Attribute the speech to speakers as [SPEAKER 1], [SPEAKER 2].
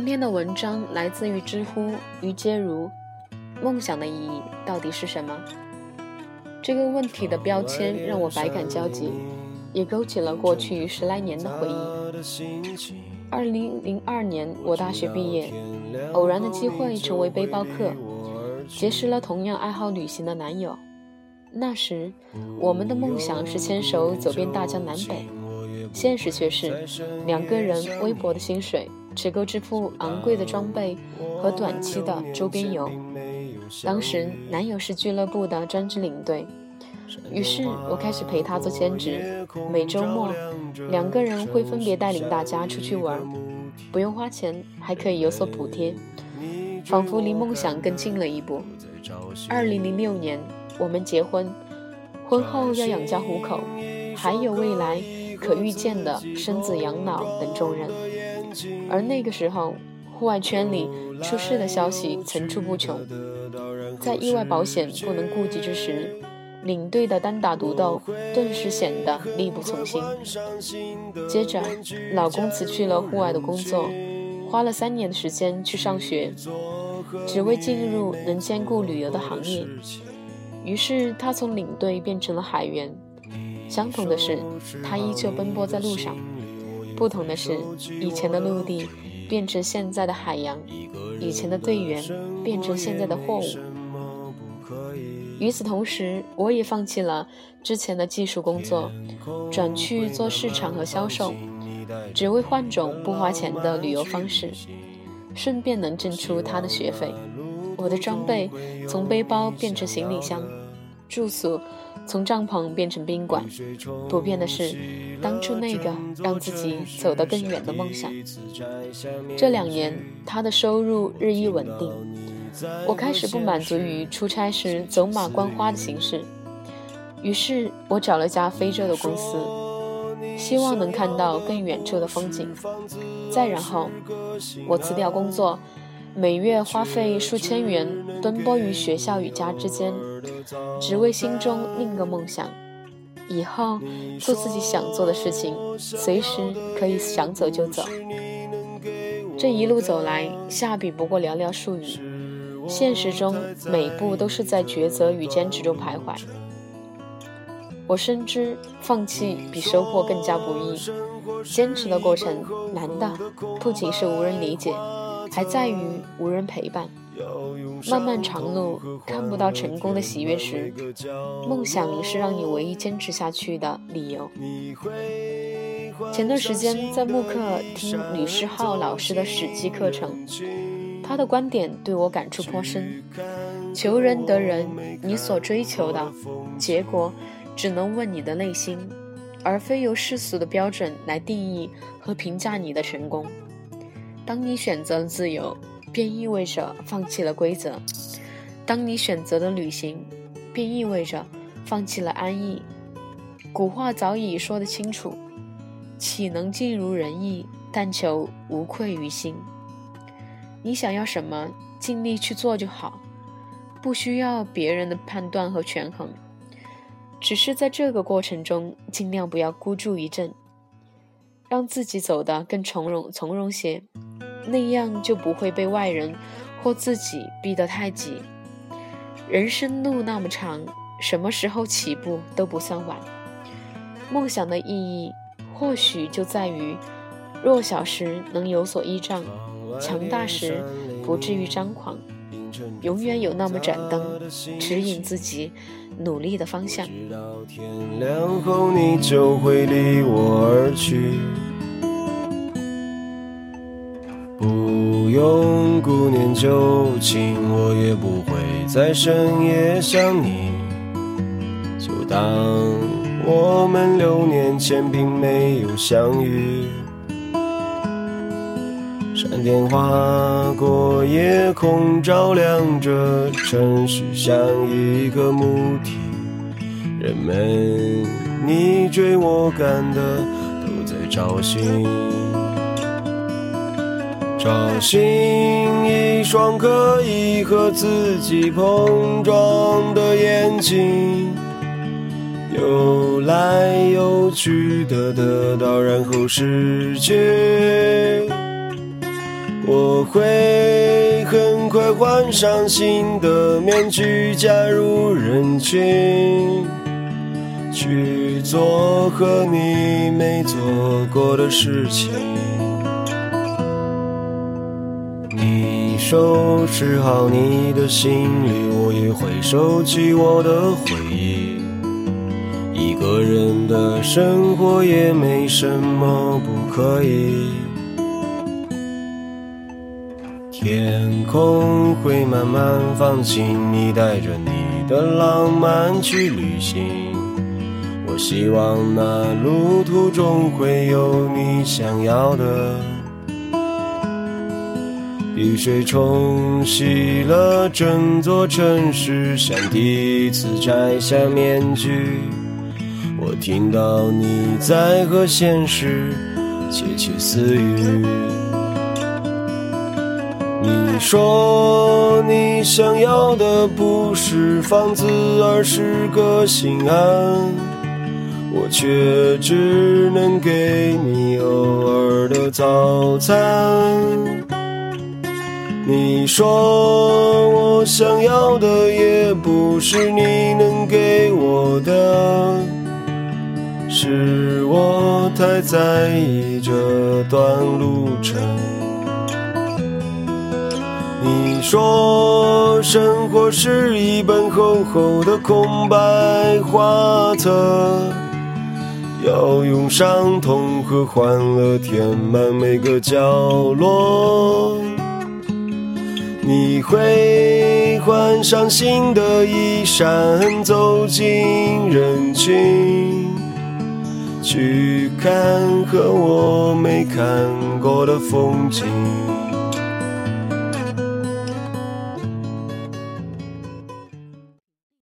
[SPEAKER 1] 今天的文章来自于知乎于阶如，梦想的意义到底是什么？这个问题的标签让我百感交集，也勾起了过去十来年的回忆。二零零二年，我大学毕业，偶然的机会成为背包客，结识了同样爱好旅行的男友。那时，我们的梦想是牵手走遍大江南北，现实却是两个人微薄的薪水只够支付昂贵的装备和短期的周边游。当时，男友是俱乐部的专职领队，于是我开始陪他做兼职。每周末，两个人会分别带领大家出去玩，不用花钱，还可以有所补贴，仿佛离梦想更近了一步。二零零六年，我们结婚，婚后要养家糊口，还有未来可预见的生子养老等重任。而那个时候，户外圈里出事的消息层出不穷。在意外保险不能顾及之时，领队的单打独斗顿时显得力不从心。接着，老公辞去了户外的工作，花了三年的时间去上学，只为进入能兼顾旅游的行业。于是，他从领队变成了海员。相同的是，他依旧奔波在路上；不同的是，以前的陆地变成现在的海洋，以前的队员变成现在的货物。与此同时，我也放弃了之前的技术工作，转去做市场和销售，只为换种不花钱的旅游方式，顺便能挣出他的学费。我的装备从背包变成行李箱，住宿从帐篷变成宾馆。不变的是，当初那个让自己走得更远的梦想。这两年，他的收入日益稳定。我开始不满足于出差时走马观花的形式，于是我找了家非洲的公司，希望能看到更远处的风景。再然后，我辞掉工作，每月花费数千元奔波于学校与家之间，只为心中另一个梦想：以后做自己想做的事情，随时可以想走就走。这一路走来，下笔不过寥寥数语。现实中，每步都是在抉择与坚持中徘徊。我深知放弃比收获更加不易，坚持的过程难的不仅是无人理解，还在于无人陪伴。漫漫长路看不到成功的喜悦时，梦想是让你唯一坚持下去的理由。前段时间在慕课听吕世浩老师的《史记》课程。他的观点对我感触颇深。求人得人，你所追求的结果，只能问你的内心，而非由世俗的标准来定义和评价你的成功。当你选择了自由，便意味着放弃了规则；当你选择了旅行，便意味着放弃了安逸。古话早已说得清楚：岂能尽如人意？但求无愧于心。你想要什么，尽力去做就好，不需要别人的判断和权衡。只是在这个过程中，尽量不要孤注一掷，让自己走得更从容从容些，那样就不会被外人或自己逼得太急。人生路那么长，什么时候起步都不算晚。梦想的意义，或许就在于弱小时能有所依仗。强大时不至于张狂，永远有那么盏灯指引自己努力的方向。直到天亮后，你就会离我而去，用顾念旧情，我也不会在深夜想你。就当我们六年前并没有相遇。闪电划过夜空，照亮着城市，像一个母体。人们你追我赶的都在找寻，找寻一双可以和自己碰撞的眼睛，游来游去的得到，然后失去。
[SPEAKER 2] 我会很快换上新的面具，加入人群，去做和你没做过的事情。收拾好你的行李，我也会收起我的回忆。一个人的生活也没什么不可以。天空会慢慢放晴，你带着你的浪漫去旅行。我希望那路途中会有你想要的。雨水冲洗了整座城市，像第一次摘下面具。我听到你在和现实窃窃私语。你说你想要的不是房子，而是个心安。我却只能给你偶尔的早餐。你说我想要的也不是你能给我的，是我太在意这段路程。你说生活是一本厚厚的空白画册，要用伤痛和欢乐填满每个角落。你会换上新的衣衫，走进人群，去看和我没看过的风景。